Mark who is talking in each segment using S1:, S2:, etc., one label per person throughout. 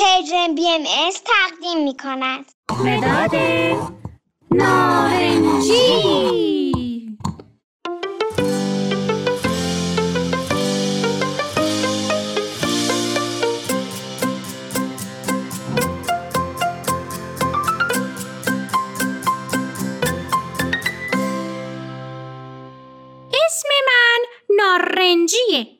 S1: پرژن بی ام از تقدیم می کند.
S2: مداد نارنجی. اسم من نارنجیه.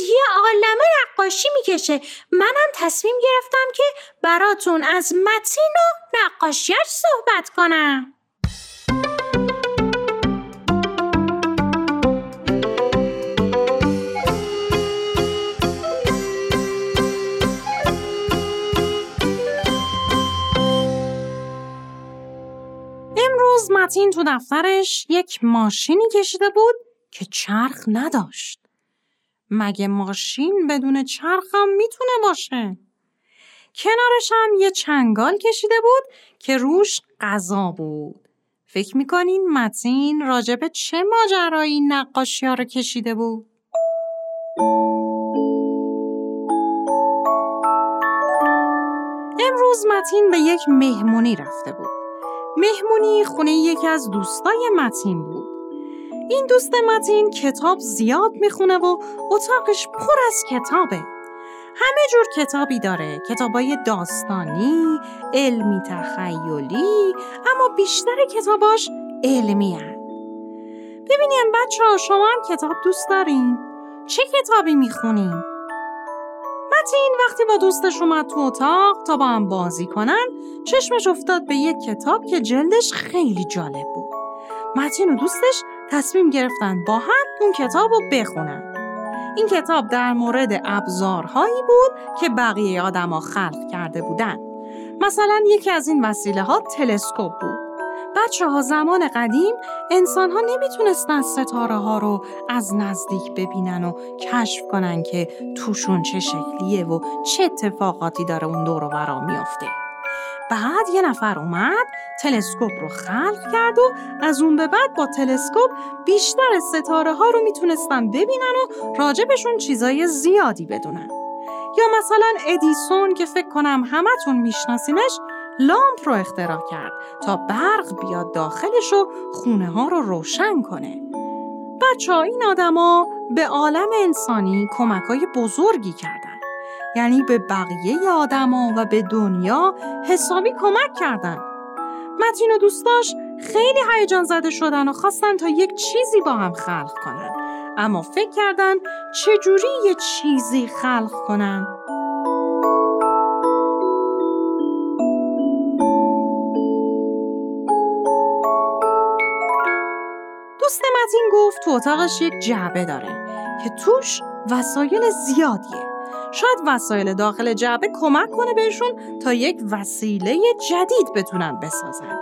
S2: یه عالمه نقاشی می‌کشه منم تصمیم گرفتم که براتون از متین و نقاشیش صحبت کنم امروز متین تو دفترش یک ماشینی کشیده بود که چرخ نداشت. مگه ماشین بدون چرخ هم می‌تونه باشه؟ کنارش هم یه چنگال کشیده بود که روش غذا بود. فکر می‌کنین متین راجب چه ماجرایی نقاشی ها رو کشیده بود؟ امروز متین به یک مهمونی رفته بود. مهمونی خونه یکی از دوستای متین بود. این دوست متین کتاب زیاد می‌خونه و اتاقش پر از کتابه. همه جور کتابی داره. کتابای داستانی، علمی تخیلی، اما بیشتر کتاباش علمی هن. ببینیم بچه ها شما هم کتاب دوست دارین؟ چه کتابی می‌خونین؟ متین وقتی با دوستش اومد تو اتاق تا با هم بازی کنن چشمش افتاد به یک کتاب که جلدش خیلی جالب بود. متین و دوستش تصمیم گرفتن با هم اون کتاب رو بخونن. این کتاب در مورد ابزارهایی بود که بقیه آدما خلق کرده بودن. مثلا یکی از این وسیله ها تلسکوپ بود. بچه ها زمان قدیم انسان ها نمی‌تونستن ستاره ها رو از نزدیک ببینن و کشف کنن که توشون چه شکلیه و چه اتفاقاتی داره اون دور و برا میافته. بعد یه نفر اومد تلسکوپ رو خلق کرد و از اون به بعد با تلسکوپ بیشتر ستاره ها رو می‌تونستن ببینن و راجبشون چیزای زیادی بدونن. یا مثلا ادیسون که فکر کنم همتون میشناسینش لامپ رو اختراع کرد تا برق بیاد داخلش و خونه ها رو روشن کنه. بچه ها این آدما به عالم انسانی کمک های بزرگی کردن. یعنی به بقیه آدما و به دنیا حسابی کمک کردن. متین و دوستاش خیلی هیجان زده شدن و خواستن تا یک چیزی با هم خلق کنن. اما فکر کردن چجوری یه چیزی خلق کنن؟ دوست متین گفت تو اتاقش یک جعبه داره که توش وسایل زیادیه. شاید وسایل داخل جعبه کمک کنه بهشون تا یک وسیله جدید بتونن بسازن.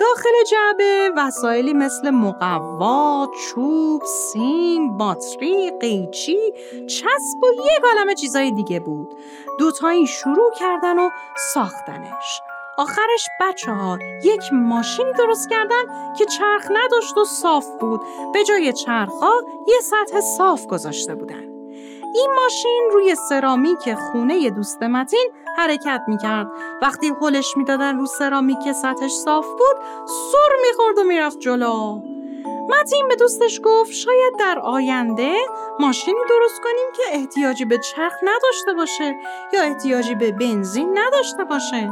S2: داخل جعبه وسایلی مثل مقوا، چوب، سیم، باتری، قیچی، چسب و یک عالمه چیزای دیگه بود. دوتایی شروع کردن و ساختنش. آخرش بچه ها یک ماشینی درست کردن که چرخ نداشت و صاف بود. به جای چرخ ها یه سطح صاف گذاشته بودن. این ماشین روی سرامیک خونه دوست متین حرکت می‌کرد. وقتی هلش می‌دادن رو سرامیک سطحش صاف بود سر می‌خورد و می‌رفت جلو. متین به دوستش گفت شاید در آینده ماشینی درست کنیم که احتیاجی به چرخ نداشته باشه یا احتیاجی به بنزین نداشته باشه.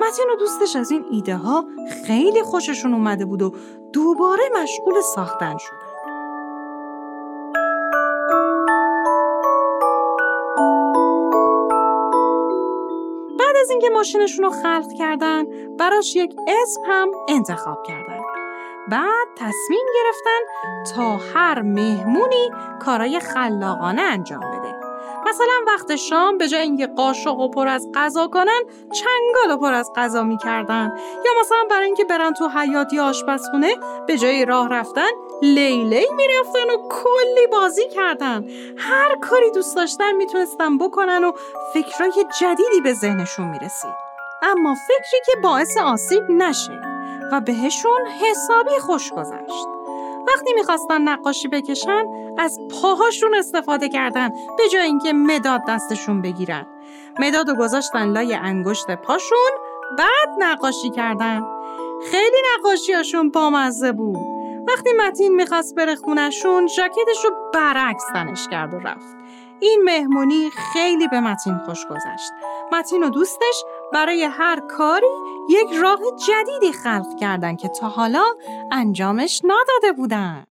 S2: متین و دوستش از این ایده ها خیلی خوششون اومده بود و دوباره مشغول ساختن شدن. ماشینشون رو خلق کردن براش یک اسم هم انتخاب کردن. بعد تصمیم گرفتن تا هر مهمونی کارای خلاقانه انجام بده مثلا وقت شام به جای اینکه قاشق و پر از غذا کنن چنگال و پر از غذا می‌کردن. یا مثلا برای اینکه برن تو حیاتی آشپزخونه به جای راه رفتن لیلی می‌رفتن و کلی بازی کردن. هر کاری دوست داشتن می‌تونستن بکنن و فکرای جدیدی به ذهنشون می‌رسید. اما فکری که باعث آسیب نشه و بهشون حسابی خوش گذشت. وقتی می‌خواستن نقاشی بکشن از پاهاشون استفاده کردن به جای اینکه مداد دستشون بگیرن. مداد و گذاشتن لای انگشت پاشون بعد نقاشی کردن. خیلی نقاشیاشون بامزه بود. وقتی متین می‌خواست بره خونشون ژاکتش رو برعکس تنش کرد و رفت. این مهمونی خیلی به متین خوش گذشت. متین و دوستش برای هر کاری یک راه جدیدی خلق کردن که تا حالا انجامش نداده بودن.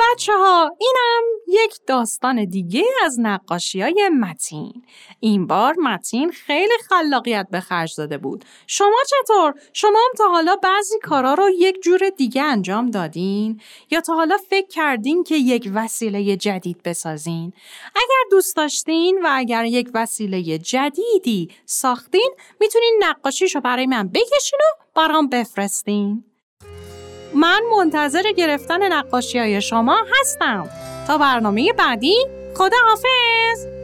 S2: بچه ها اینم یک داستان دیگه از نقاشی های متین این بار متین خیلی خلاقیت به خرج داده بود شما چطور؟ شما هم تا حالا بعضی کارا رو یک جور دیگه انجام دادین؟ یا تا حالا فکر کردین که یک وسیله جدید بسازین؟ اگر دوست داشتین و اگر یک وسیله جدیدی ساختین می‌تونین نقاشیشو برای من بکشین و برام بفرستین من منتظر گرفتن نقاشی های شما هستم. تا برنامه بعدی خدا حافظ